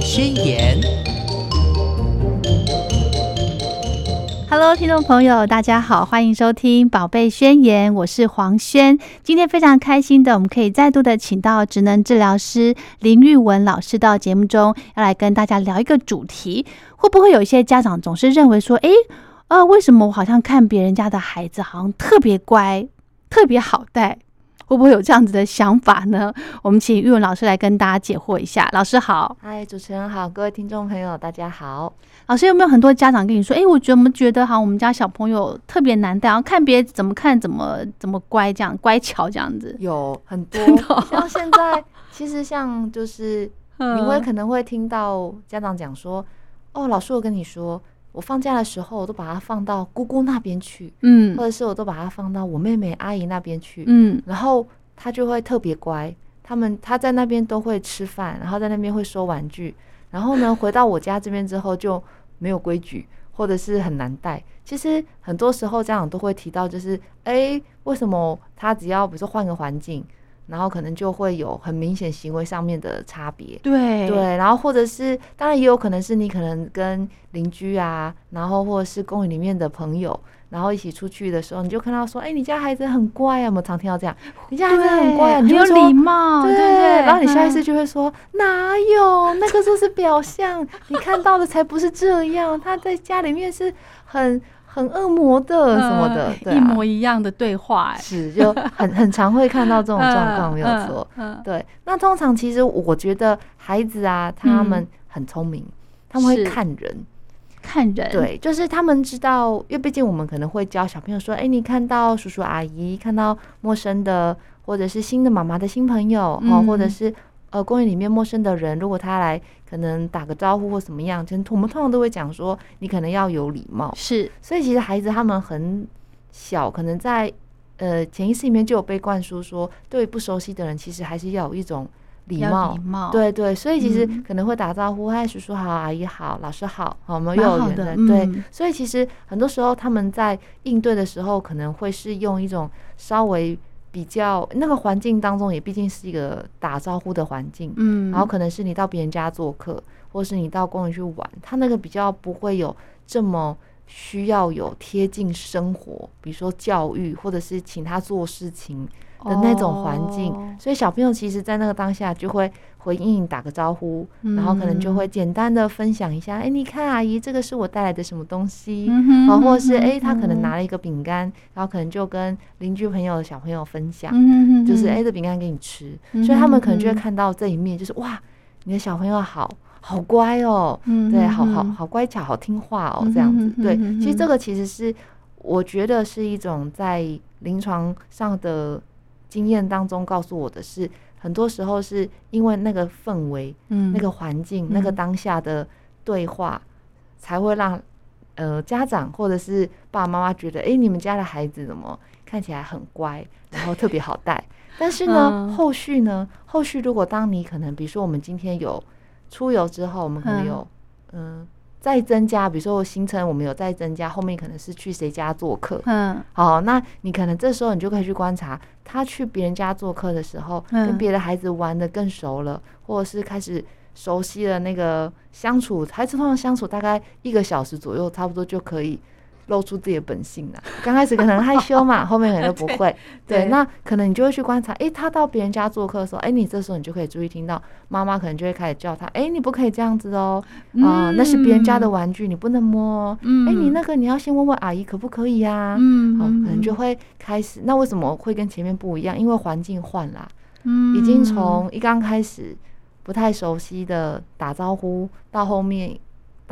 宣言》。Hello，听众朋友，大家好，欢迎收听《宝贝宣言》，我是黄轩。今天非常开心的，我们可以再度的请到职能治疗师林玉文老师到节目中，要来跟大家聊一个主题。会不会有一些家长总是认为说，诶，呃，为什么我好像看别人家的孩子好像特别乖，特别好带？会不会有这样子的想法呢？我们请玉文老师来跟大家解惑一下。老师好，嗨，主持人好，各位听众朋友大家好。老师有没有很多家长跟你说，哎，我怎么觉得好像我们家小朋友特别难带，然后看别人怎么看怎么怎么乖，这样乖巧这样子？有很多，像现在其实像就是 你会可能会听到家长讲说，哦，老师我跟你说。我放假的时候，我都把它放到姑姑那边去，嗯，或者是我都把它放到我妹妹阿姨那边去，嗯，然后他就会特别乖，他们他在那边都会吃饭，然后在那边会收玩具，然后呢，回到我家这边之后就没有规矩，或者是很难带。其实很多时候家长都会提到，就是哎，为什么他只要比如说换个环境？然后可能就会有很明显行为上面的差别，对。对，然后或者是当然也有可能是你可能跟邻居啊，然后或者是公园里面的朋友，然后一起出去的时候，你就看到说，哎，你家孩子很乖啊，我们常听到这样，你家孩子很乖，啊，你有礼貌，对对对，然后你下意识就会说，哪有那个就是表象，你看到的才不是这样，他在家里面是很。很恶魔的什么的，一模一样的对话，是就很很常会看到这种状况，没有错。对，那通常其实我觉得孩子啊，他们很聪明，他们会看人，看人，对，就是他们知道，因为毕竟我们可能会教小朋友说，哎，你看到叔叔阿姨，看到陌生的，或者是新的妈妈的新朋友，哈，或者是。呃，公园里面陌生的人，如果他来，可能打个招呼或怎么样，其实我们通常都会讲说，你可能要有礼貌。是，所以其实孩子他们很小，可能在呃潜意识里面就有被灌输说，对不熟悉的人，其实还是要有一种礼貌。礼貌。对对，所以其实可能会打招呼，嗨，叔叔好，阿姨好，老师好，好，我们幼儿园的。对，所以其实很多时候他们在应对的时候，可能会是用一种稍微。比较那个环境当中，也毕竟是一个打招呼的环境，嗯，然后可能是你到别人家做客，或是你到公园去玩，他那个比较不会有这么需要有贴近生活，比如说教育，或者是请他做事情。的那种环境，所以小朋友其实，在那个当下就会回应打个招呼，然后可能就会简单的分享一下，哎，你看阿姨，这个是我带来的什么东西，啊，或者是哎，他可能拿了一个饼干，然后可能就跟邻居朋友的小朋友分享，就是哎，这饼干给你吃，所以他们可能就会看到这一面，就是哇，你的小朋友好好乖哦，对，好好好乖巧，好听话哦，这样子，对，其实这个其实是我觉得是一种在临床上的。经验当中告诉我的是，很多时候是因为那个氛围、嗯，那个环境、那个当下的对话，才会让呃家长或者是爸爸妈妈觉得，哎，你们家的孩子怎么看起来很乖，然后特别好带。但是呢，后续呢，后续如果当你可能，比如说我们今天有出游之后，我们可能有嗯。再增加，比如说行程我们有再增加，后面可能是去谁家做客，嗯，好，那你可能这时候你就可以去观察他去别人家做客的时候，跟别的孩子玩的更熟了，或者是开始熟悉了那个相处，孩子通常相处大概一个小时左右，差不多就可以。露出自己的本性啦。刚开始可能害羞嘛，后面可能不会。对，那可能你就会去观察，哎，他到别人家做客的时候，哎，你这时候你就可以注意听到妈妈可能就会开始叫他，哎，你不可以这样子哦，啊，那是别人家的玩具，你不能摸。嗯，哎，你那个你要先问问阿姨可不可以呀？嗯，好，可能就会开始。那为什么会跟前面不一样？因为环境换啦，嗯，已经从一刚开始不太熟悉的打招呼，到后面。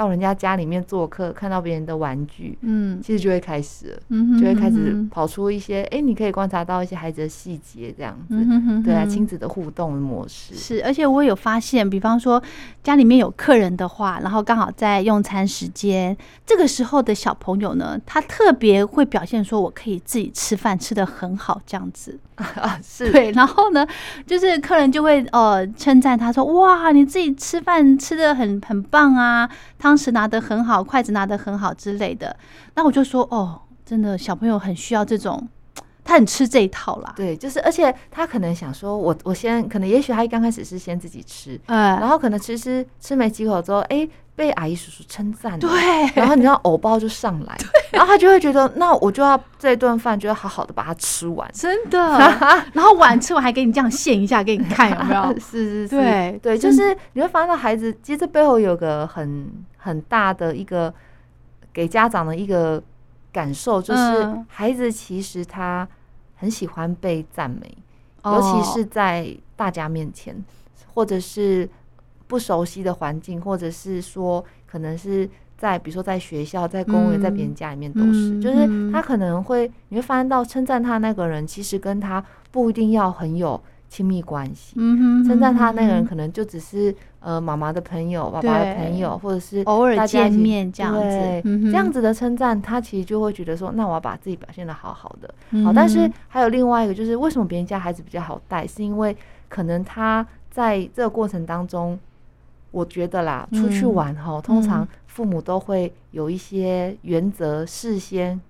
到人家家里面做客，看到别人的玩具，嗯，其实就会开始，嗯，就会开始跑出一些，哎，你可以观察到一些孩子的细节，这样子，对啊，亲子的互动模式。是，而且我有发现，比方说家里面有客人的话，然后刚好在用餐时间，这个时候的小朋友呢，他特别会表现说，我可以自己吃饭吃的很好，这样子。啊，是。对，然后呢，就是客人就会呃称赞他说，哇，你自己吃饭吃的很很棒啊。当时拿得很好，筷子拿得很好之类的，那我就说哦，真的小朋友很需要这种，他很吃这一套啦。对，就是而且他可能想说，我我先可能也许他刚开始是先自己吃，嗯，然后可能吃吃吃没几口之后，哎。被阿姨叔叔称赞，对，然后你知道藕包就上来，然后他就会觉得，那我就要这顿饭就要好好的把它吃完，真的。然后碗吃完还给你这样献一下给你看，有没有？是是是，对对，就是你会发现孩子，其实这背后有个很很大的一个给家长的一个感受，就是孩子其实他很喜欢被赞美，尤其是在大家面前，或者是。不熟悉的环境，或者是说，可能是在比如说在学校、在公园、在别人家里面都是，就是他可能会你会发现到称赞他那个人，其实跟他不一定要很有亲密关系。嗯哼，称赞他那个人可能就只是呃妈妈的朋友、爸爸的朋友，或者是偶尔见面这样子。这样子的称赞，他其实就会觉得说，那我要把自己表现的好好的。好，但是还有另外一个，就是为什么别人家孩子比较好带，是因为可能他在这个过程当中。我觉得啦，出去玩哈，通常父母都会有一些原则，事先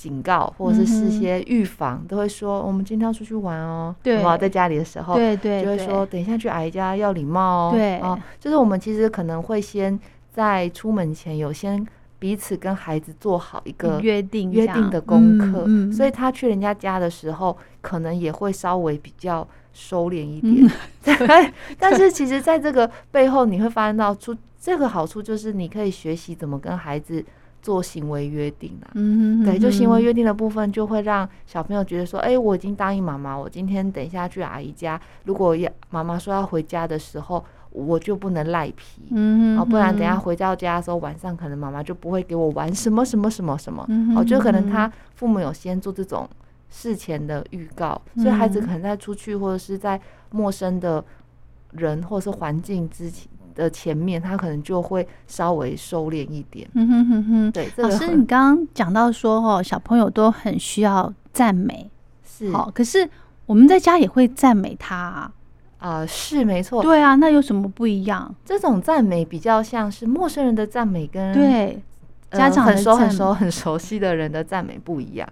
警告或者是事先预防，都会说我们今天要出去玩哦。对，在家里的时候，对对，就会说等一下去阿姨家要礼貌哦。对啊，就是我们其实可能会先在出门前有先彼此跟孩子做好一个约定约定的功课，所以他去人家家的时候，可能也会稍微比较。收敛一点，对。但是其实，在这个背后，你会发现到出这个好处，就是你可以学习怎么跟孩子做行为约定啊。嗯，对，就行为约定的部分，就会让小朋友觉得说，哎，我已经答应妈妈，我今天等一下去阿姨家，如果要妈妈说要回家的时候，我就不能赖皮，嗯，哦，不然等下回到家的时候，晚上可能妈妈就不会给我玩什么什么什么什么，哦，就可能他父母有先做这种。事前的预告，所以孩子可能在出去或者是在陌生的人或者是环境之前的前面，他可能就会稍微收敛一点。嗯哼哼哼，对。老师，你刚刚讲到说，哦，小朋友都很需要赞美，是好。可是我们在家也会赞美他啊，啊，是没错。对啊，那有什么不一样？这种赞美比较像是陌生人的赞美，跟对。家长很熟很熟很熟悉的人的赞美不一样，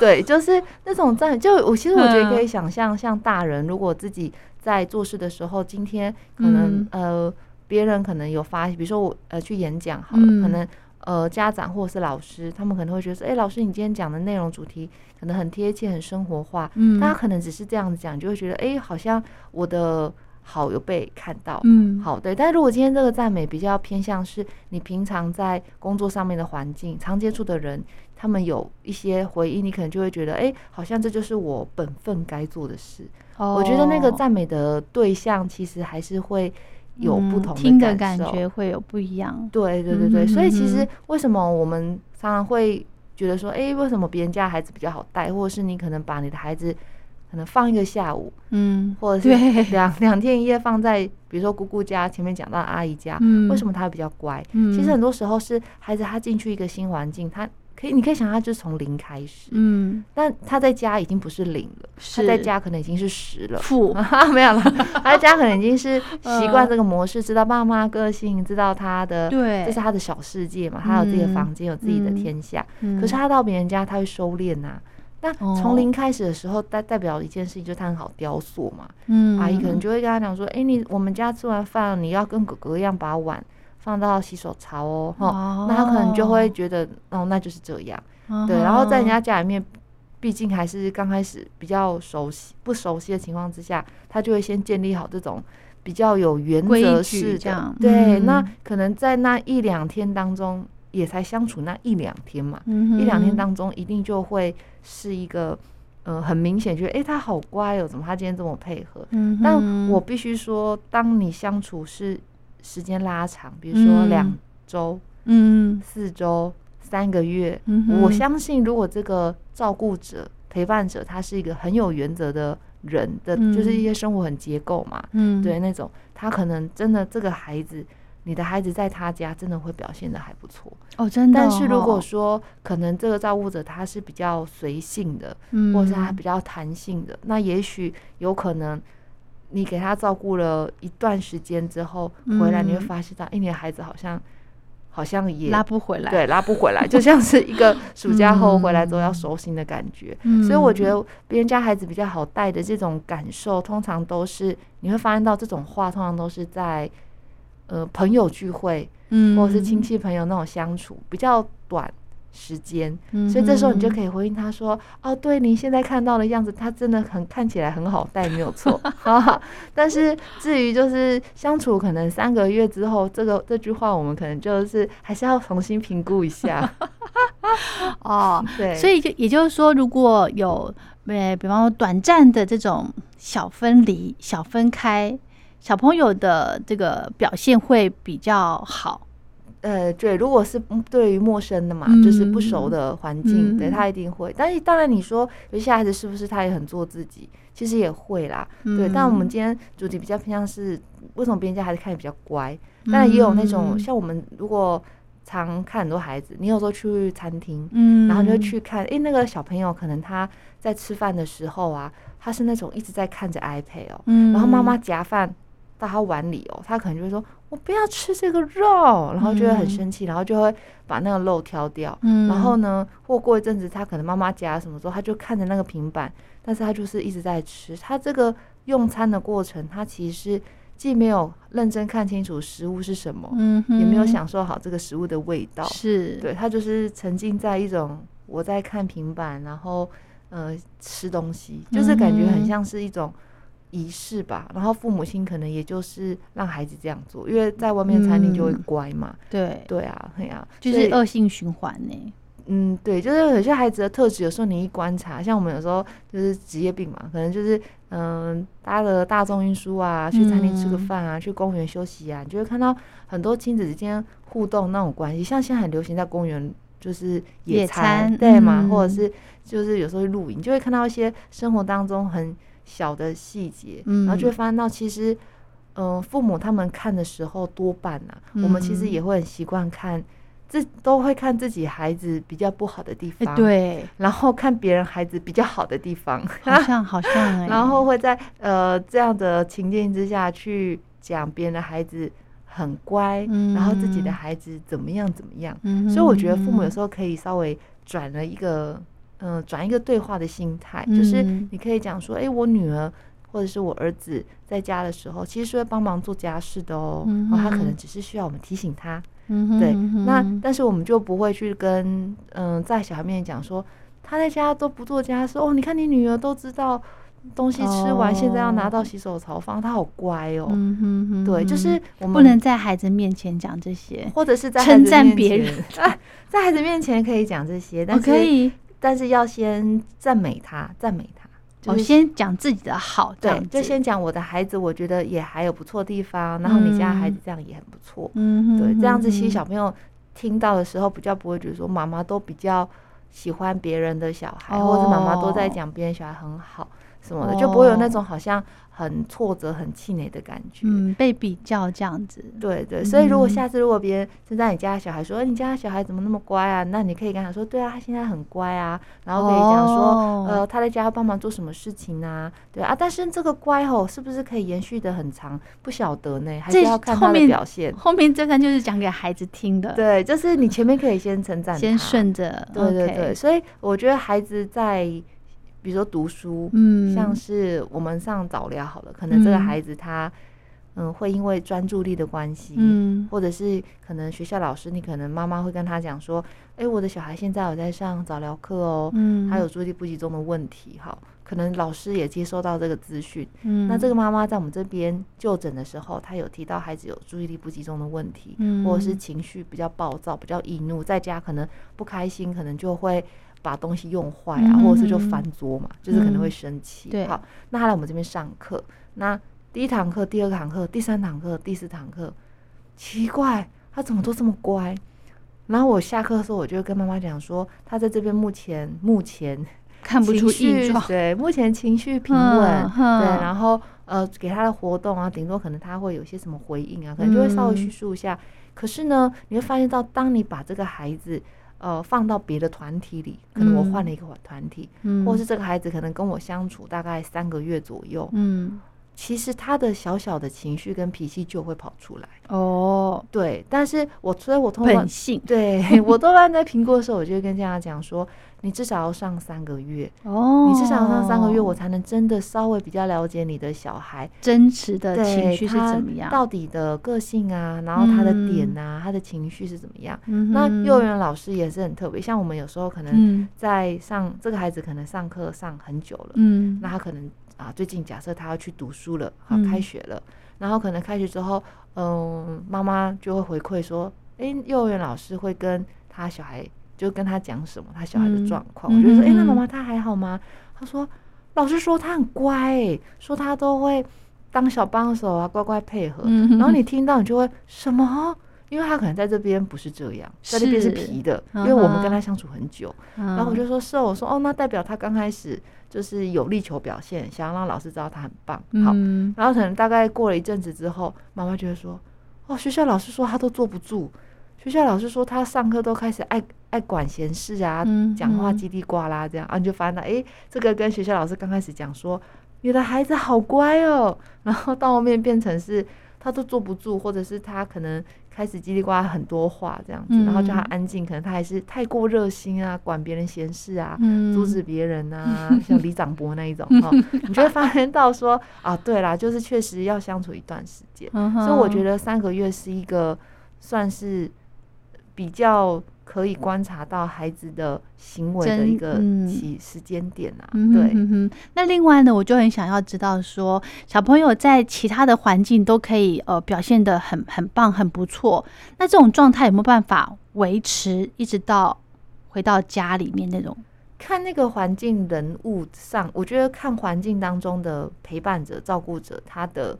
对，就是那种赞，就我其实我觉得可以想象，像大人如果自己在做事的时候，今天可能呃别人可能有发，比如说我呃去演讲好了，可能呃家长或者是老师，他们可能会觉得说，哎，老师你今天讲的内容主题可能很贴切、很生活化，嗯，他可能只是这样子讲，就会觉得哎，好像我的。好有被看到，嗯，好对。但是如果今天这个赞美比较偏向是你平常在工作上面的环境，常接触的人，他们有一些回应，你可能就会觉得，哎，好像这就是我本分该做的事。哦，我觉得那个赞美的对象其实还是会有不同的感觉，会有不一样。对对对对，所以其实为什么我们常常会觉得说，哎，为什么别人家孩子比较好带，或者是你可能把你的孩子。可能放一个下午，嗯，或者是两两天一夜放在，比如说姑姑家前面讲到阿姨家，嗯，为什么他会比较乖？嗯，其实很多时候是孩子他进去一个新环境，他可以，你可以想他就是从零开始，嗯，但他在家已经不是零了，他在家可能已经是十了，负。没有了，他在家可能已经是 习惯这个模式，知道爸妈个性，知道他的，对，这是他的小世界嘛，他有自己的房间，有自己的天下，可是他到别人家他会收敛呐。那从零开始的时候，代代表一件事情，就是他很好雕塑嘛。嗯，阿姨可能就会跟他讲说：“哎，你我们家吃完饭，你要跟哥哥一样把碗放到洗手槽哦。”哈，那他可能就会觉得，哦，那就是这样。对，然后在人家家里面，毕竟还是刚开始比较熟悉、不熟悉的情况之下，他就会先建立好这种比较有原则式的。对，那可能在那一两天当中。也才相处那一两天嘛，一两天当中一定就会是一个，呃，很明显觉得，哎，他好乖哦，怎么他今天这么配合？但我必须说，当你相处是时间拉长，比如说两周、嗯，四周、三个月，我相信如果这个照顾者、陪伴者他是一个很有原则的人的，就是一些生活很结构嘛，嗯，对那种，他可能真的这个孩子。你的孩子在他家真的会表现的还不错。哦，真的。但是如果说可能这个照顾者他是比较随性的，嗯，或者是他比较弹性的，那也许有可能你给他照顾了一段时间之后回来，你会发现到，哎，你的孩子好像好像也拉不回来，对，拉不回来，就像是一个暑假后回来之后要收心的感觉。所以我觉得别人家孩子比较好带的这种感受，通常都是你会发现到这种话，通常都是在呃朋友聚会，嗯，或者是亲戚朋友那种相处比较短。时间，所以这时候你就可以回应他说：“哦，对，你现在看到的样子，他真的很看起来很好带，没有错。但是至于就是相处可能三个月之后，这个这句话我们可能就是还是要重新评估一下。哦，对，所以就也就是说，如果有呃，比方说短暂的这种小分离、小分开，小朋友的这个表现会比较好。”呃，对，如果是对于陌生的嘛，就是不熟的环境，对他一定会。但是当然，你说有些孩子是不是他也很做自己？其实也会啦，对。但我们今天主题比较偏向是为什么别人家孩子看起来比较乖？当然也有那种像我们如果常看很多孩子，你有时候去餐厅，嗯，然后就去看，哎，那个小朋友可能他在吃饭的时候啊，他是那种一直在看着 iPad 哦，嗯，然后妈妈夹饭到他碗里哦，他可能就会说。我不要吃这个肉，然后就会很生气，然后就会把那个肉挑掉。嗯，然后呢，或过一阵子，他可能妈妈夹什么时候，他就看着那个平板，但是他就是一直在吃。他这个用餐的过程，他其实既没有认真看清楚食物是什么，嗯，也没有享受好这个食物的味道。是，对他就是沉浸在一种我在看平板，然后呃吃东西，就是感觉很像是一种。仪式吧，然后父母亲可能也就是让孩子这样做，因为在外面餐厅就会乖嘛。对对啊，对啊，就是恶性循环呢。嗯，对，就是有些孩子的特质，有时候你一观察，像我们有时候就是职业病嘛，可能就是嗯搭了大众运输啊，去餐厅吃个饭啊，去公园休息啊，你就会看到很多亲子之间互动那种关系，像现在很流行在公园就是野餐，对嘛，或者是就是有时候露营，就会看到一些生活当中很。小的细节，然后就会发现到，其实，嗯，父母他们看的时候，多半呐，我们其实也会很习惯看，自都会看自己孩子比较不好的地方，对，然后看别人孩子比较好的地方，好像好 像，然后会在呃这样的情境之下去讲别人的孩子很乖，然后自己的孩子怎么样怎么样，所以我觉得父母有时候可以稍微转了一个。嗯，转一个对话的心态，就是你可以讲说，哎，我女儿或者是我儿子在家的时候，其实是会帮忙做家事的哦。哦，他可能只是需要我们提醒他。嗯对。那但是我们就不会去跟嗯在小孩面前讲说，他在家都不做家事哦。你看你女儿都知道东西吃完，现在要拿到洗手槽放，他好乖哦。嗯哼哼。对，就是我们不能在孩子面前讲这些，或者是在称赞别人。在孩子面前可以讲这些，但可以。但是要先赞美他，赞美他。我先讲自己的好，对，就先讲我的孩子，我觉得也还有不错地方。然后你家孩子这样也很不错，嗯，对，这样子其实小朋友听到的时候，比较不会觉得说妈妈都比较喜欢别人的小孩，或者妈妈都在讲别人小孩很好什么的，就不会有那种好像。很挫折、很气馁的感觉，嗯，被比较这样子，对对，所以如果下次如果别人称赞你家小孩，说你家小孩怎么那么乖啊，那你可以跟他说，对啊，他现在很乖啊，然后可以讲说，呃，他在家要帮忙做什么事情啊，对啊，但是这个乖吼是不是可以延续的很长？不晓得呢，还是要看他的表现。后面这段就是讲给孩子听的，对，就是你前面可以先称赞，先顺着，对对对，所以我觉得孩子在。比如说读书，嗯，像是我们上早疗好了，可能这个孩子他，嗯，会因为专注力的关系，嗯，或者是可能学校老师，你可能妈妈会跟他讲说，哎，我的小孩现在有在上早疗课哦，嗯，他有注意力不集中的问题，哈，可能老师也接收到这个资讯，嗯，那这个妈妈在我们这边就诊的时候，她有提到孩子有注意力不集中的问题，嗯，或者是情绪比较暴躁、比较易怒，在家可能不开心，可能就会。把东西用坏啊，或者是就翻桌嘛，就是可能会生气。对，好，那他来我们这边上课，那第一堂课、第二堂课、第三堂课、第四堂课，奇怪，他怎么都这么乖？然后我下课的时候，我就跟妈妈讲说，他在这边目前目前 看不出异状，对，目前情绪平稳，对，然后呃，给他的活动啊，顶多可能他会有些什么回应啊，可能就会稍微叙述一下。可是呢，你会发现到，当你把这个孩子。呃，放到别的团体里，可能我换了一个团体，或是这个孩子可能跟我相处大概三个月左右，嗯，其实他的小小的情绪跟脾气就会跑出来哦。对，但是我所以，我通本性，对 我多半在评估的时候，我就会跟家长讲说。你至少要上三个月哦，你至少要上三个月，我才能真的稍微比较了解你的小孩真实的情绪是怎么样，到底的个性啊，然后他的点啊，他的情绪是怎么样？那幼儿园老师也是很特别，像我们有时候可能在上这个孩子可能上课上很久了，嗯，那他可能啊最近假设他要去读书了，好开学了，然后可能开学之后，嗯，妈妈就会回馈说，哎，幼儿园老师会跟他小孩。就跟他讲什么他小孩的状况，我就说：“哎，那妈妈他还好吗？”他说：“老师说他很乖，说他都会当小帮手啊，乖乖配合。”然后你听到你就会什么？因为他可能在这边不是这样，在那边是皮的。因为我们跟他相处很久，然后我就说：“是哦。”我说：“哦，那代表他刚开始就是有力求表现，想要让老师知道他很棒。”好，然后可能大概过了一阵子之后，妈妈就会说：“哦，学校老师说他都坐不住。”学校老师说他上课都开始爱爱管闲事啊，讲话叽里呱啦这样啊，你就发现到哎，这个跟学校老师刚开始讲说你的孩子好乖哦，然后到后面变成是他都坐不住，或者是他可能开始叽里呱啦很多话这样子，然后叫他安静，可能他还是太过热心啊，管别人闲事啊，阻止别人啊，像李长博那一种哈，你就会发现到说啊，对啦，就是确实要相处一段时间，所以我觉得三个月是一个算是。比较可以观察到孩子的行为的一个起时间点啊，对。那另外呢，我就很想要知道说，小朋友在其他的环境都可以呃表现的很很棒很不错，那这种状态有没有办法维持一直到回到家里面那种？看那个环境人物上，我觉得看环境当中的陪伴者、照顾者他的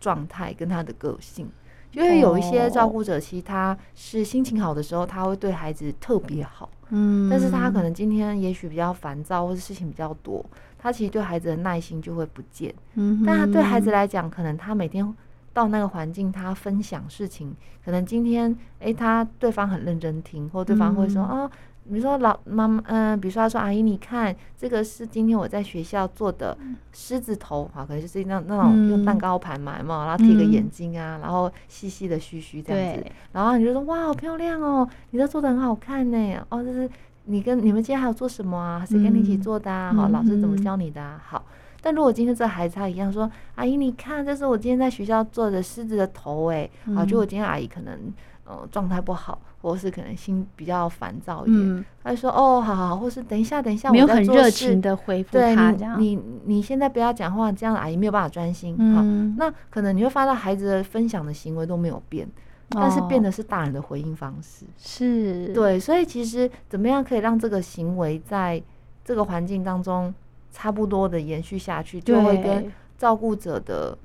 状态跟他的个性。因为有一些照顾者，其实他是心情好的时候，他会对孩子特别好，嗯，但是他可能今天也许比较烦躁，或者事情比较多，他其实对孩子的耐心就会不见，嗯，但他对孩子来讲，可能他每天到那个环境，他分享事情，可能今天，哎，他对方很认真听，或对方会说啊。比如说老妈妈，嗯，比如说他说阿姨，你看这个是今天我在学校做的狮子头，好，可能就是那那种用蛋糕盘嘛，嘛，然后贴个眼睛啊，然后细细的须须这样子，然后你就说哇，好漂亮哦，你这做的很好看呢，哦，这是你跟你们今天还有做什么啊？谁跟你一起做的啊？好，老师怎么教你的啊？好，但如果今天这孩子他一样说，阿姨你看，这是我今天在学校做的狮子的头，哎，好，就我今天阿姨可能。呃，状态不好，或是可能心比较烦躁一点，他就说：“哦，好好好，或是等一下，等一下，没有很热情的回复他，这样。你你现在不要讲话，这样阿姨没有办法专心。好，那可能你会发现孩子的分享的行为都没有变，但是变的是大人的回应方式。是对，所以其实怎么样可以让这个行为在这个环境当中差不多的延续下去，就会跟照顾者的。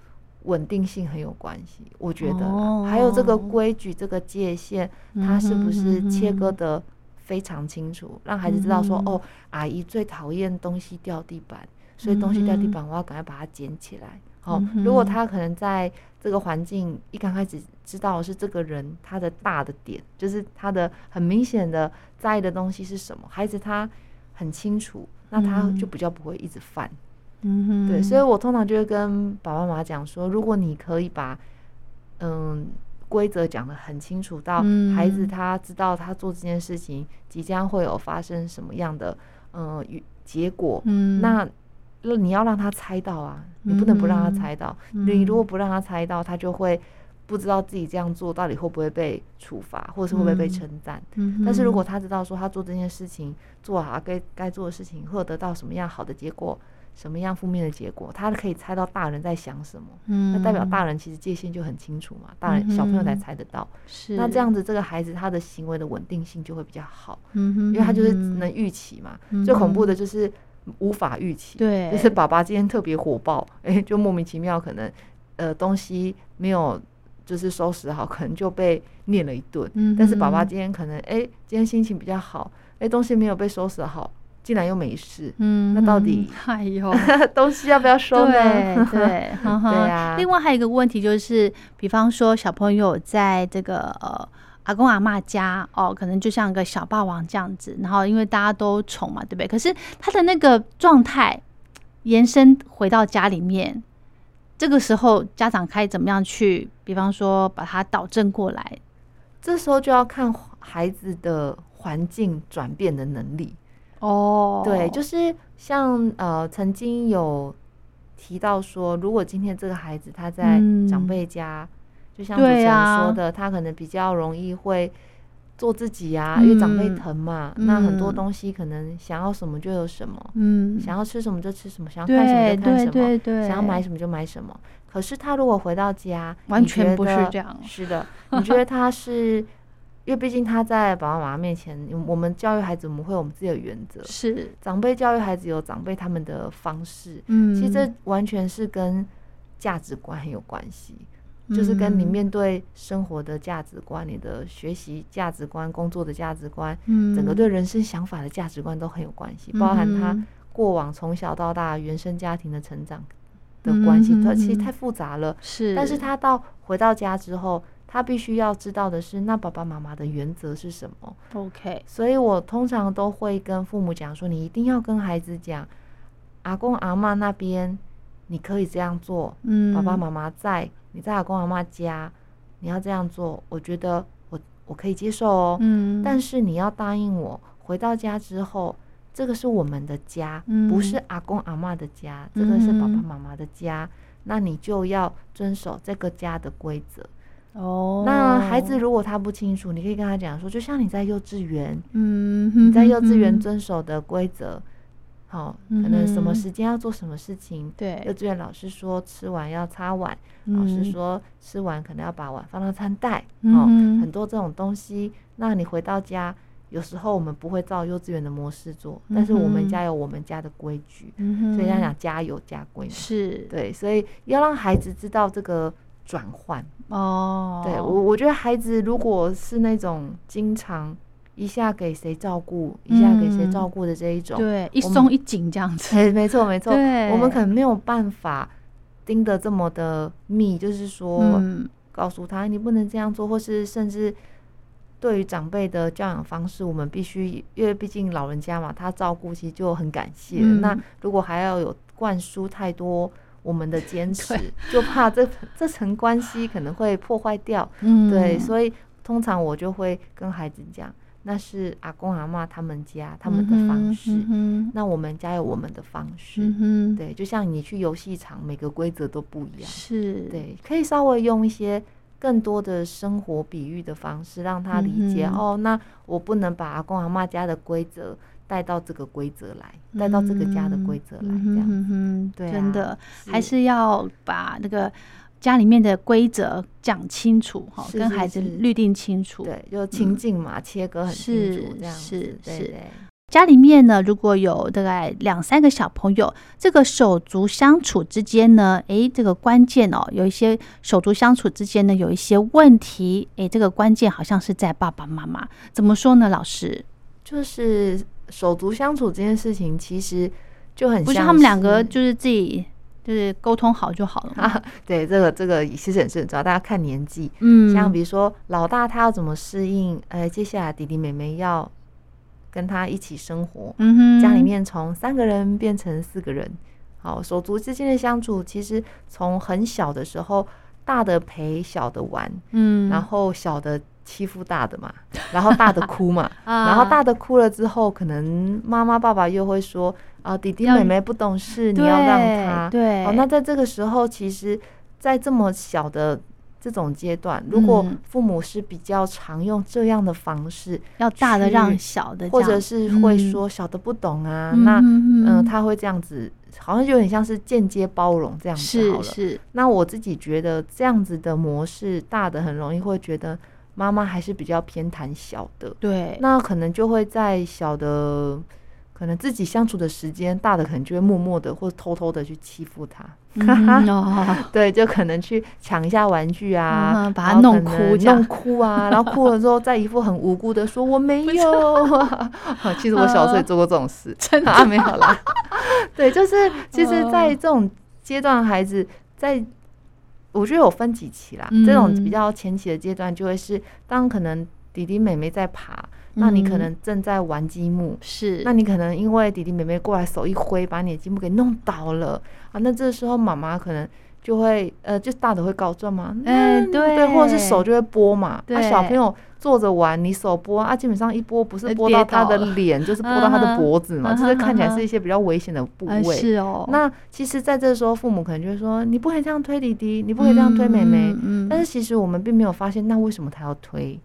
稳定性很有关系，我觉得，还有这个规矩、这个界限，它是不是切割的非常清楚，让孩子知道说，哦，阿姨最讨厌东西掉地板，所以东西掉地板，我要赶快把它捡起来。好，如果他可能在这个环境一刚开始知道是这个人他的大的点，就是他的很明显的在意的东西是什么，孩子他很清楚，那他就比较不会一直犯。嗯哼，对，所以我通常就会跟爸爸妈妈讲说，如果你可以把嗯规则讲得很清楚，到孩子他知道他做这件事情即将会有发生什么样的嗯结果，嗯，那你要让他猜到啊，你不能不让他猜到，你如果不让他猜到，他就会不知道自己这样做到底会不会被处罚，或者是会不会被称赞。嗯，但是如果。他知道说他做这件事情做好该该做的事情，或得到什么样好的结果。什么样负面的结果，他可以猜到大人在想什么，嗯，那代表大人其实界限就很清楚嘛，大人小朋友才猜得到，是。那这样子，这个孩子他的行为的稳定性就会比较好，嗯哼，因为他就是能预期嘛，最恐怖的就是无法预期，对，就是爸爸今天特别火爆，哎，就莫名其妙可能呃东西没有就是收拾好，可能就被念了一顿，嗯，但是爸爸今天可能哎今天心情比较好，哎东西没有被收拾好。竟然又没事，嗯，那到底 哎呦，东西要不要收呢？对 对对啊。另外还有一个问题就是，比方说小朋友在这个呃阿公阿妈家哦，可能就像个小霸王这样子，然后因为大家都宠嘛，对不对？可是他的那个状态延伸回到家里面。这个时候家长该怎么样去，比方说把他导正过来？这时候就要看孩子的环境转变的能力。哦，对，就是像呃，曾经有提到说，如果今天这个孩子他在长辈家，就像主持人说的，他可能比较容易会做自己呀，因为长辈疼嘛，那很多东西可能想要什么就有什么，嗯，想要吃什么就吃什么，想要看什么就看什么，想要买什么就买什么。可是他如果回到家，完全不是这样，是的，你觉得他是？因为毕竟他在爸爸妈妈面前，我们教育孩子，我们会有我们自己的原则。是长辈教育孩子有长辈他们的方式。嗯，其实这完全是跟价值观很有关系，就是跟你面对生活的价值观、你的学习价值观、工作的价值观，嗯，整个对人生想法的价值观都很有关系，包含他过往从小到大原生家庭的成长的关系，它其实太复杂了。是，但是他到回到家之后。他必须要知道的是，那爸爸妈妈的原则是什么？OK，所以我通常都会跟父母讲说，你一定要跟孩子讲，阿公阿妈那边你可以这样做，嗯，爸爸妈妈在，你在阿公阿妈家，你要这样做，我觉得我我可以接受哦，嗯，但是你要答应我，回到家之后，这个是我们的家，不是阿公阿妈的家，这个是爸爸妈妈的家，那你就要遵守这个家的规则。哦，那孩子如果他不清楚，你可以跟他讲说，就像你在幼稚园，嗯，你在幼稚园遵守的规则，好，可能什么时间要做什么事情，对，幼稚园老师说吃完要擦碗，老师说吃完可能要把碗放到餐袋，哦，很多这种东西，那你回到家，有时候我们不会照幼稚园的模式做，但是我们家有我们家的规矩，所以要讲家有家规，是。对，所以要让孩子知道这个。转换。哦，对我我觉得孩子如果是那种经常一下给谁照顾，一下给谁照顾的这一种，对，一松一紧这样子，哎，没错没错，我们可能没有办法盯得这么的密，就是说告诉他你不能这样做，或是甚至对于长辈的教养方式，我们必须，因为毕竟老人家嘛，他照顾其实就很感谢。那如果还要有灌输太多。我们的坚持，就怕这这层关系可能会破坏掉。嗯，对，所以通常我就会跟孩子讲，那是阿公阿妈他们家他们的方式，那我们家有我们的方式。嗯对，就像你去游戏场，每个规则都不一样。是，对，可以稍微用一些更多的生活比喻的方式，让他理解。哦，那我不能把阿公阿妈家的规则。带到这个规则来，带到这个家的规则来，这样子，对，真的还是要把那个家里面的规则讲清楚哈，跟孩子律定清楚，对，就情境嘛，切割很清楚，这样是是。家里面呢，如果有大概两三个小朋友，这个手足相处之间呢，诶，这个关键哦，有一些手足相处之间呢，有一些问题，诶，这个关键好像是在爸爸妈妈，怎么说呢？老师？就是。手足相处这件事情，其实就很不是他们两个就是自己就是沟通好就好了啊。对，这个这个其实很重要，大家看年纪，嗯，像比如说老大他要怎么适应，呃，接下来弟弟妹妹要跟他一起生活，嗯哼，家里面从三个人变成四个人，好，手足之间的相处，其实从很小的时候，大的陪小的玩，嗯，然后小的。欺负大的嘛，然后大的哭嘛，然后大的哭了之后，可能妈妈爸爸又会说啊，弟弟妹妹不懂事，你要让他。对，哦，那在这个时候，其实，在这么小的这种阶段，如果父母是比较常用这样的方式，要大的让小的，或者是会说小的不懂啊，那嗯，他会这样子，好像有点像是间接包容这样子好了。是，那我自己觉得这样子的模式，大的很容易会觉得。妈妈还是比较偏袒小的，对，那可能就会在小的，可能自己相处的时间，大的可能就会默默的或偷偷的去欺负他，对，就可能去抢一下玩具啊，把他弄哭，弄哭啊，然后哭了之后，再一副很无辜的说我没有，其实我小时候也做过这种事，真的。没有啦，对，就是其实，在这种阶段，孩子在。我觉得有分几期啦，这种比较前期的阶段，就会是当可能弟弟妹妹在爬，那你可能正在玩积木，是，那你可能因为弟弟妹妹过来手一挥，把你的积木给弄倒了啊，那这时候妈妈可能就会呃，就大的会告状嘛，哎，对对，或者是手就会拨嘛，那，小朋友坐着玩，你手拨啊，基本上一拨不是拨到他的脸，就是拨到他的脖子嘛，就是看起来是一些比较危险的部位。是哦。那其实在这时候，父母可能就会说，你不可以这样推弟弟，你不可以这样推妹妹。嗯。但是其实我们并没有发现，那为什么他要推？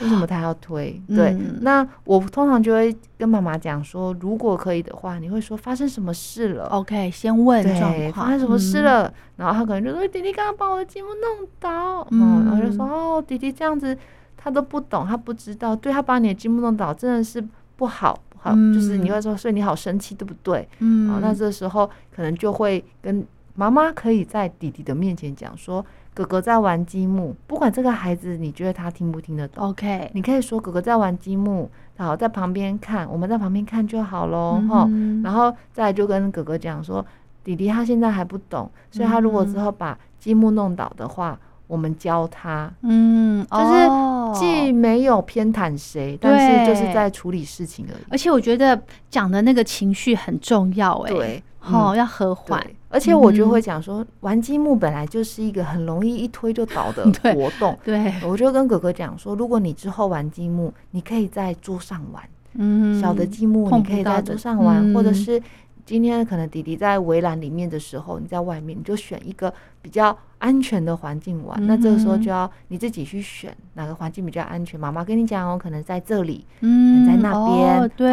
为什么他要推？对，那我通常就会跟妈妈讲说，如果可以的话，你会说发生什么事了？OK，先问对，发生什么事了？然后他可能就说弟弟刚刚把我的积木弄倒，嗯，然后就说哦，弟弟这样子他都不懂，他不知道，对他把你的积木弄倒真的是不好不好，就是你会说，所以你好生气，对不对？嗯，那这时候可能就会跟妈妈可以在弟弟的面前讲说。哥哥在玩积木，不管这个孩子你觉得他听不听得懂，OK，你可以说哥哥在玩积木，好在旁边看，我们在旁边看就好喽，哈，然后再就跟哥哥讲说，弟弟他现在还不懂，所以他如果之后把积木弄倒的话，我们教他，嗯，就是既没有偏袒谁，但是就是在处理事情而已。而且我觉得讲的那个情绪很重要，哎，对，好要和缓。而且我就会讲说，玩积木本来就是一个很容易一推就倒的 活动。对，我就跟哥哥讲说，如果你之后玩积木，你可以在桌上玩，嗯，小的积木你可以在桌上玩，或者是。今天可能弟弟在围栏里面的时候，你在外面，你就选一个比较安全的环境玩。那这个时候就要你自己去选哪个环境比较安全。妈妈跟你讲哦，可能在这里，嗯，在那边，对，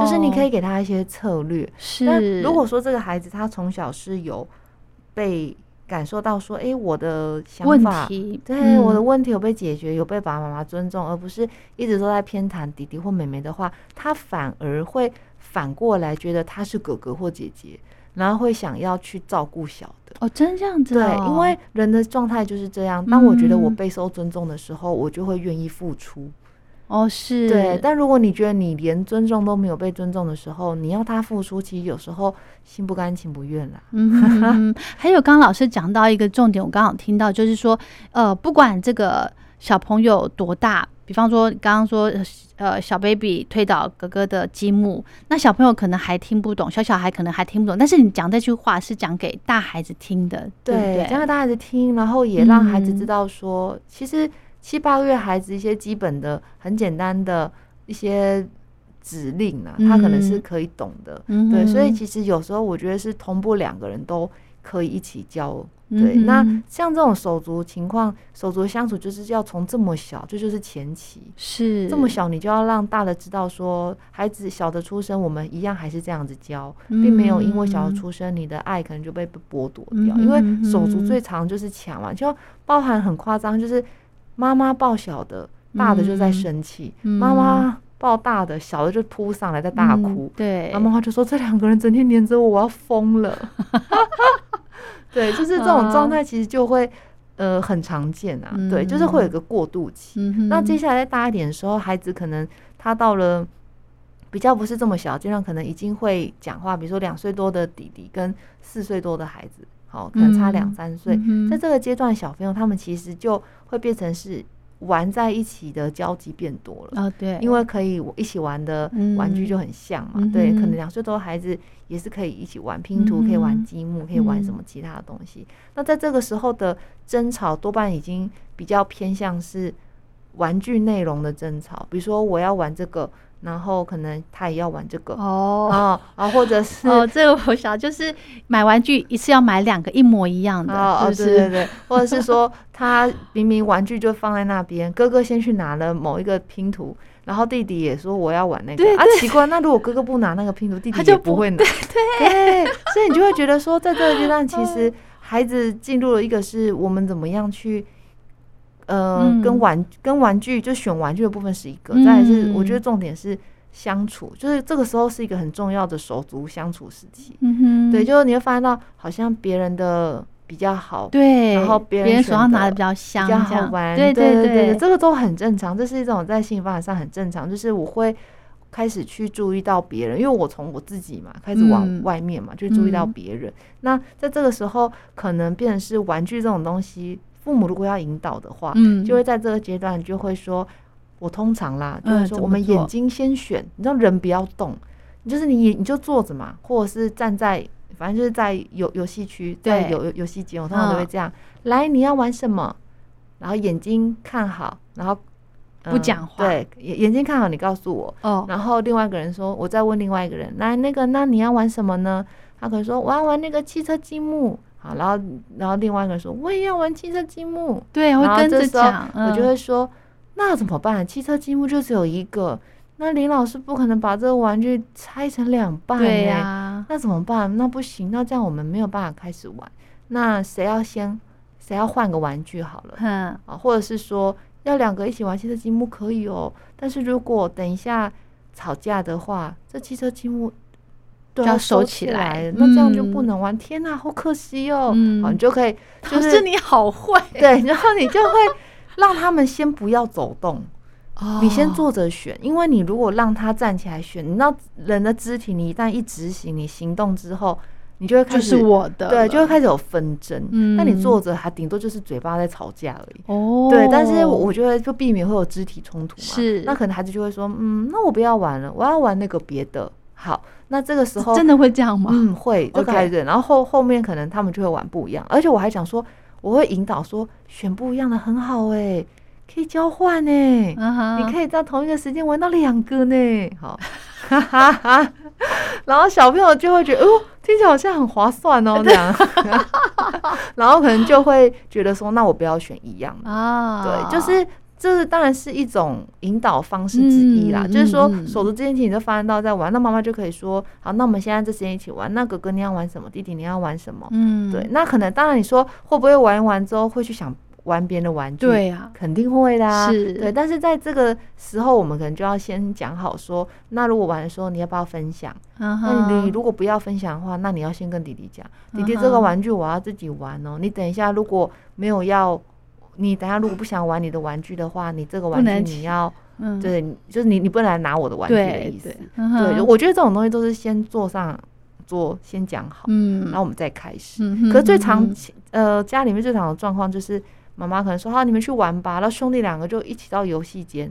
就是你可以给他一些策略。是，如果说这个孩子他从小是有被感受到说，哎，我的想法，对我的问题有被解决，有被爸爸妈妈尊重，而不是一直都在偏袒弟弟或妹妹的话，他反而会。反过来觉得他是哥哥或姐姐，然后会想要去照顾小的哦，真这样子对，因为人的状态就是这样。当我觉得我备受尊重的时候，我就会愿意付出。哦，是对。但如果你觉得你连尊重都没有被尊重的时候，你要他付出，其实有时候心不甘情不愿啦。嗯，还有刚刚老师讲到一个重点，我刚好听到就是说，呃，不管这个小朋友多大。比方说，刚刚说，呃，小 baby 推倒哥哥的积木，那小朋友可能还听不懂，小小孩可能还听不懂。但是你讲这句话是讲给大孩子听的，对，讲给大孩子听，然后也让孩子知道说，其实七八个月孩子一些基本的、很简单的一些指令啊，他可能是可以懂的。对，所以其实有时候我觉得是同步两个人都可以一起教。对，那像这种手足情况，手足相处就是要从这么小，这就是前期，是这么小，你就要让大的知道说，孩子小的出生，我们一样还是这样子教，并没有因为小的出生，你的爱可能就被剥夺掉。因为手足最长就是抢嘛，就包含很夸张，就是妈妈抱小的，大的就在生气；妈妈抱大的，小的就扑上来在大哭。对，妈妈就说这两个人整天黏着我，我要疯了。对，就是这种状态，其实就会呃很常见啊。对，就是会有一个过渡期。那接下来再大一点的时候，孩子可能他到了比较不是这么小阶段，可能已经会讲话。比如说两岁多的弟弟跟四岁多的孩子，好，可能差两三岁，在这个阶段，小朋友他们其实就会变成是。玩在一起的交集变多了。啊，对，因为可以一起玩的玩具就很像嘛，对，可能两岁多孩子也是可以一起玩拼图，可以玩积木，可以玩什么其他的东西。那在这个时候的争吵，多半已经比较偏向是玩具内容的争吵，比如说我要玩这个。然后可能他也要玩这个。哦，啊，或者是哦，这个我想就是买玩具一次要买两个一模一样的，哦哦，对对对，或者是说他明明玩具就放在那边，哥哥先去拿了某一个拼图，然后弟弟也说我要玩那个，啊，奇怪，那如果哥哥不拿那个拼图，弟弟就不会拿，对对，所以你就会觉得说，在这个阶段，其实孩子进入了一个是我们怎么样去。呃，跟玩跟玩具就选玩具的部分是一个，再是我觉得重点是相处，就是这个时候是一个很重要的手足相处时期。嗯哼，对，就是你会发现到好像别人的比较好，对，然后别人手上拿的比较香，比较好玩，对对对，这个都很正常，这是一种在心理发展上很正常，就是我会开始去注意到别人，因为我从我自己嘛开始往外面嘛，就注意到别人。那在这个时候，可能变成是玩具这种东西。父母如果要引导的话，嗯，就会在这个阶段就会说，我通常啦，就是说我们眼睛先选，你知道人不要动，就是你你就坐着嘛，或者是站在反正就是在游游戏区，在对游游戏间，我通常都会嗯这样。来，你要玩什么？然后眼睛看好，然后、呃不讲话对，眼眼睛看好，你告诉我。哦，然后另外一个人说，我再问另外一个人，来，那个，那你要玩什么呢？他可能说我要玩那个汽车积木。好，然后然后另外一个人说我也要玩汽车积木。对，会跟着讲，我就嗯会说，那怎么办？汽车积木就只有一个，那林老师不可能把这个玩具拆成两半、欸，对呀，那怎么办？那不行，那这样我们没有办法开始玩。那谁要先？谁要换个玩具好了哼，啊？或者是说要两个一起玩汽车积木可以哦，但是如果等一下吵架的话，这汽车积木都就要收收起来来，那这样就嗯不能玩。天哪，好可惜哦！嗯好，你就可以 就老是师你好会，对，然后你就会让他们先不要走动。你先哦，坐着选，因为你如果让他站起来选，你知道人的肢体，你一旦一执行，你行动之后，你就会开就始是我的了，对，就会开始有纷争。嗯那你坐着，还顶多就是嘴巴在吵架而已。哦，对，但是我我觉得就避免会有肢体冲突嘛。是那可能孩子就会说，嗯，那我不要玩了，我要玩那个别的。好，那这个时候真的会这样吗？嗯，会就 OK 开始，然后后后面可能他们就会玩不一样，而且我还讲说，我会引导说选不一样的很好哎，可以交换哎，你可以在同一个时间玩到两个呢，好，哈哈哈。然后小朋友就会觉得，哦，听起来好像很划算哦，这样，然后可能就会觉得说，那我不要选一样的，啊，对，就是这是当然是一种引导方式之一啦，嗯就是说手足之间其实你就发现到在玩，那妈妈就可以说，好，那我们现在这时间一起玩，那哥哥你要玩什么，弟弟你要玩什么，嗯，对，那可能当然你说会不会玩一玩之后会去想玩别人的玩具，对呀，肯定会的、啊，是对。但是在这个时候，我们可能就要先讲好说，那如果玩的时候你要不要分享？嗯那你，如果不要分享的话，那你要先跟弟弟讲，弟弟这个玩具我要自己玩哦。你等一下如果没有要，你等下如果不想玩你的玩具的话，你这个玩具你要，嗯，对，就是你你不能来拿我的玩具的意思对。，我觉得这种东西都是先坐上桌，先讲好，嗯，然后我们再开始。嗯哼，可是最常嗯呃家里面最常的状况就是妈妈可能说好你们去玩吧，然后兄弟两个就一起到游戏间，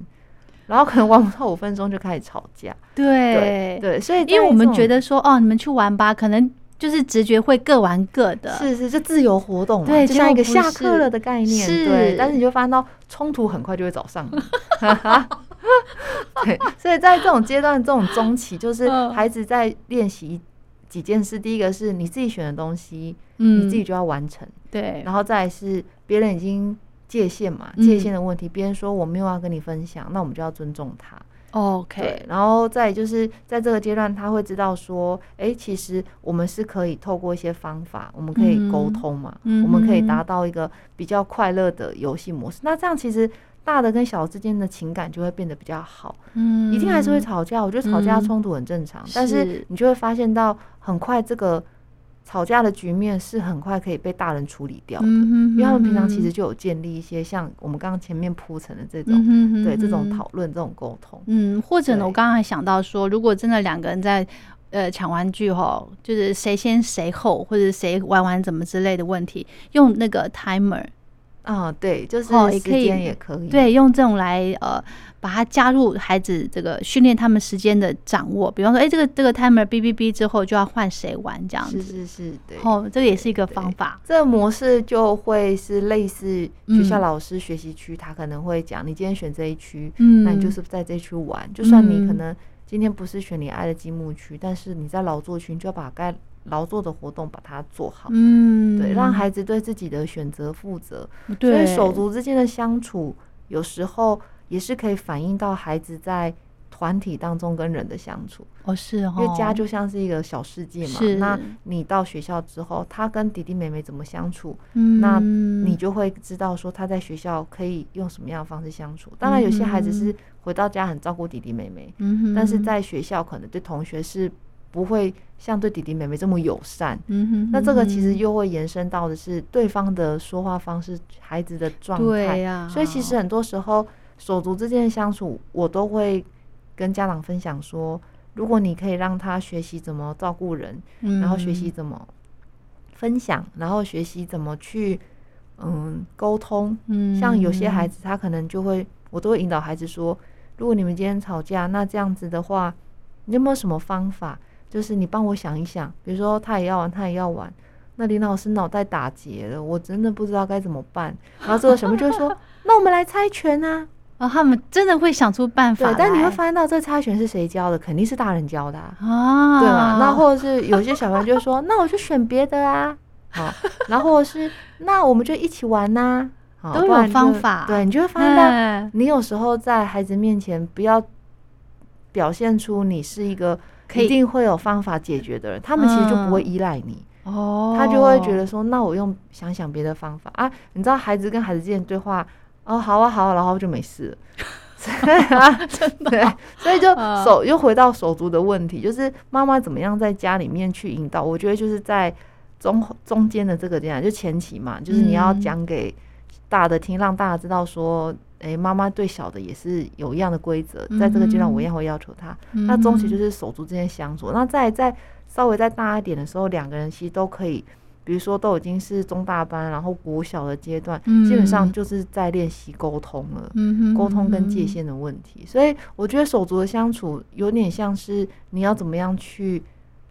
然后可能玩不到五分钟就开始吵架。对。对，所以因为我们觉得得说哦，你们去玩吧，可能就是直觉会各玩各的，是是就自由活动嘛，对就像一个下课了的概念。是对，但是你就发现到冲突很快就会找上你。对，所以在这种阶段，这种中期，就是嗯孩子在练习几件事。第一个是你自己选的东西，嗯，你自己就要完成。对，然后再来是别人已经界限嘛，嗯界限的问题，别人说我没有要跟你分享，那我们就要尊重他。对 OK，，然后再就是在这个阶段，他会知道说，哎，其实我们是可以透过一些方法，我们可以沟通嘛，嗯我们可以嗯达到一个比较快乐的游戏模式。那这样其实大的跟小的之间的情感就会变得比较好。嗯。一定还是会吵架，我觉得吵架嗯。冲突很正常，但是是你就会发现到很快这个吵架的局面是很快可以被大人处理掉的。因为他们平常其实嗯就有建立一些像我们刚刚前面铺陈的这种，对这种哼讨论、这种沟通，嗯，或者呢，我刚刚还想到说，如果真的两个人在呃抢玩具吼，就是谁先谁后，或者谁玩完怎么之类的问题，用那个 timer，啊，对，就是也可以间也可以，对，用这种来呃把它加入孩子这个训练他们时间的掌握。比方说，哎，这个这个 timer 哔哔哔之后就要换谁玩这样子。是是是，对。哦，这个也是一个方法。这个模式就会是类似学校嗯老师学习区，他可能会讲，你今天选这一区，嗯，那你就是在这一区玩。就算你可嗯能今天不是选你爱的积木区，但是你在劳作区，你就要把该劳作的活动把它做好。嗯，对，让孩子对自己的选择负责。所以手足之间的相处，有时候也是可以反映到孩子在团体当中跟人的相处。哦是哦，因为家就像是一个小世界嘛是，那你到学校之后，他跟弟弟妹妹怎么相处，嗯，那你就会知道说他在学校可以用什么样的方式相处。当然，有些孩子是回到家很照顾弟弟妹妹，嗯，但是在学校可能对同学是不会像对弟弟妹妹这么友善。嗯哼，那这个其实嗯又会延伸到的是对方的说话方式、孩子的状态。所以其实很多时候手足之间的相处，我都会跟家长分享说，如果你可以让他学习怎么照顾人，嗯，然后学习怎么分享，然后学习怎么去嗯沟通。嗯，像有些孩子，他可能就会，我都会引导孩子说，如果你们今天吵架，那这样子的话，你有没有什么方法就是你帮我想一想，比如说他也要玩，他也要玩，那林老师脑袋打结了，我真的不知道该怎么办。然后这个小妹就会说：“那我们来猜拳啊！”哦，他们真的会想出办法。对，但你会发现到这猜拳是谁教的，肯定是大人教的啊，对吧？那或者是有些小朋友就说：“ 那我就选别的啊。”好，然后是那我们就一起玩呐，都有方法。对你就会发现到，你有时候在孩子面前不要表现出你是一个一定会有方法解决的人，他们其实就不会依赖你哦，他就会觉得说，那我用想想别的方法啊。你知道孩子跟孩子之间对话，哦，好啊好啊，然后就没事了。对所以就手又回到手足的问题，就是妈妈怎么样在家里面去引导？我觉得就是在。中中间的这个阶段就前期嘛，就是你要讲给大的听，让大家知道说，哎，妈妈对小的也是有一样的规则，在这个阶段我一样会要求他。那中期就是手足之间相处，那再再稍微再大一点的时候，两个人其实都可以，比如说都已经是中大班，然后国小的阶段，基本上就是在练习沟通了，沟通跟界限的问题。所以我觉得手足的相处有点像是你要怎么样去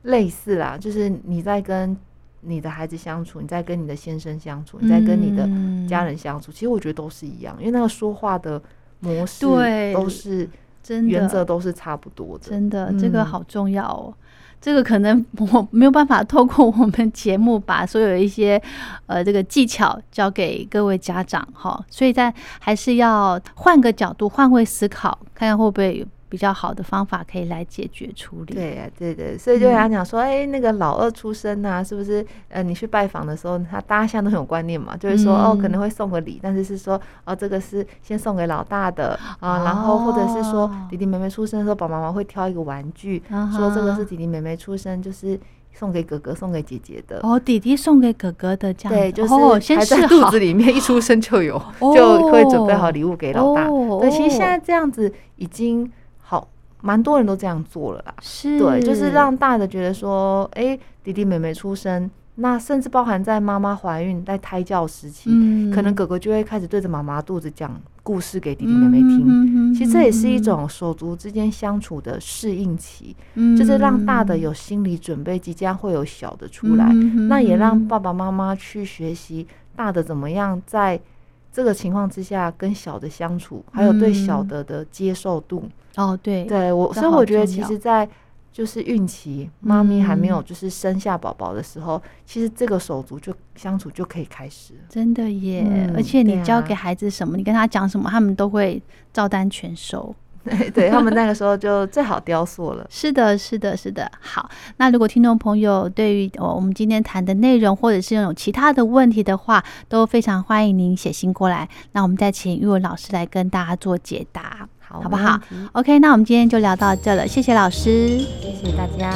类似啦，就是你在跟。你的孩子相处，你在跟你的先生相处，你在跟你的家人相处，其实我觉得都是一样，因为那个说话的模式都是真的，原则都是差不多的。真的，这个好重要哦。这个可能我没有办法透过我们节目把所有一些呃这个技巧教给各位家长哈，所以在还是要换个角度，换位思考，看看会不会。比较好的方法可以来解决处理。对呀，对对，所以就跟他讲说，哎，那个老二出生啊，是不是？呃，你去拜访的时候，他大家现在都很有观念嘛，就是说，哦，可能会送个礼，但是是说，哦，这个是先送给老大的啊，然后或者是说，弟弟妹妹出生的时候，爸爸妈妈会挑一个玩具，说这个是弟弟妹妹出生，就是送给哥哥、送给姐姐的。哦，弟弟送给哥哥的，这样对，就是还在肚子里面一出生就有，就会准备好礼物给老大。对，其实现在这样子已经。蛮多人都这样做了啦，是。对，就是让大的觉得说，哎，弟弟妹妹出生，那甚至包含在妈妈怀孕在胎教时期，可能哥哥就会开始对着妈妈肚子讲故事给弟弟妹妹听。其实这也是一种手足之间相处的适应期，就是让大的有心理准备，即将会有小的出来，那也让爸爸妈妈去学习大的怎么样在这个情况之下跟小的相处，还有对小的的接受度。哦，对，对我，所以我觉得，其实，在就是孕期，妈咪还没有就是生下宝宝的时候，其实这个手足就相处就可以开始。真的耶！而且你教给孩子什么，你跟他讲什么，他们都会照单全收。对，对他们那个时候就最好雕塑了。是的，是的，是的。好，那如果听众朋友对于我们今天谈的内容，或者是有其他的问题的话，都非常欢迎您写信过来。那我们再请玉文老师来跟大家做解答。好不好？OK，那我们今天就聊到这了，谢谢老师，谢谢大家。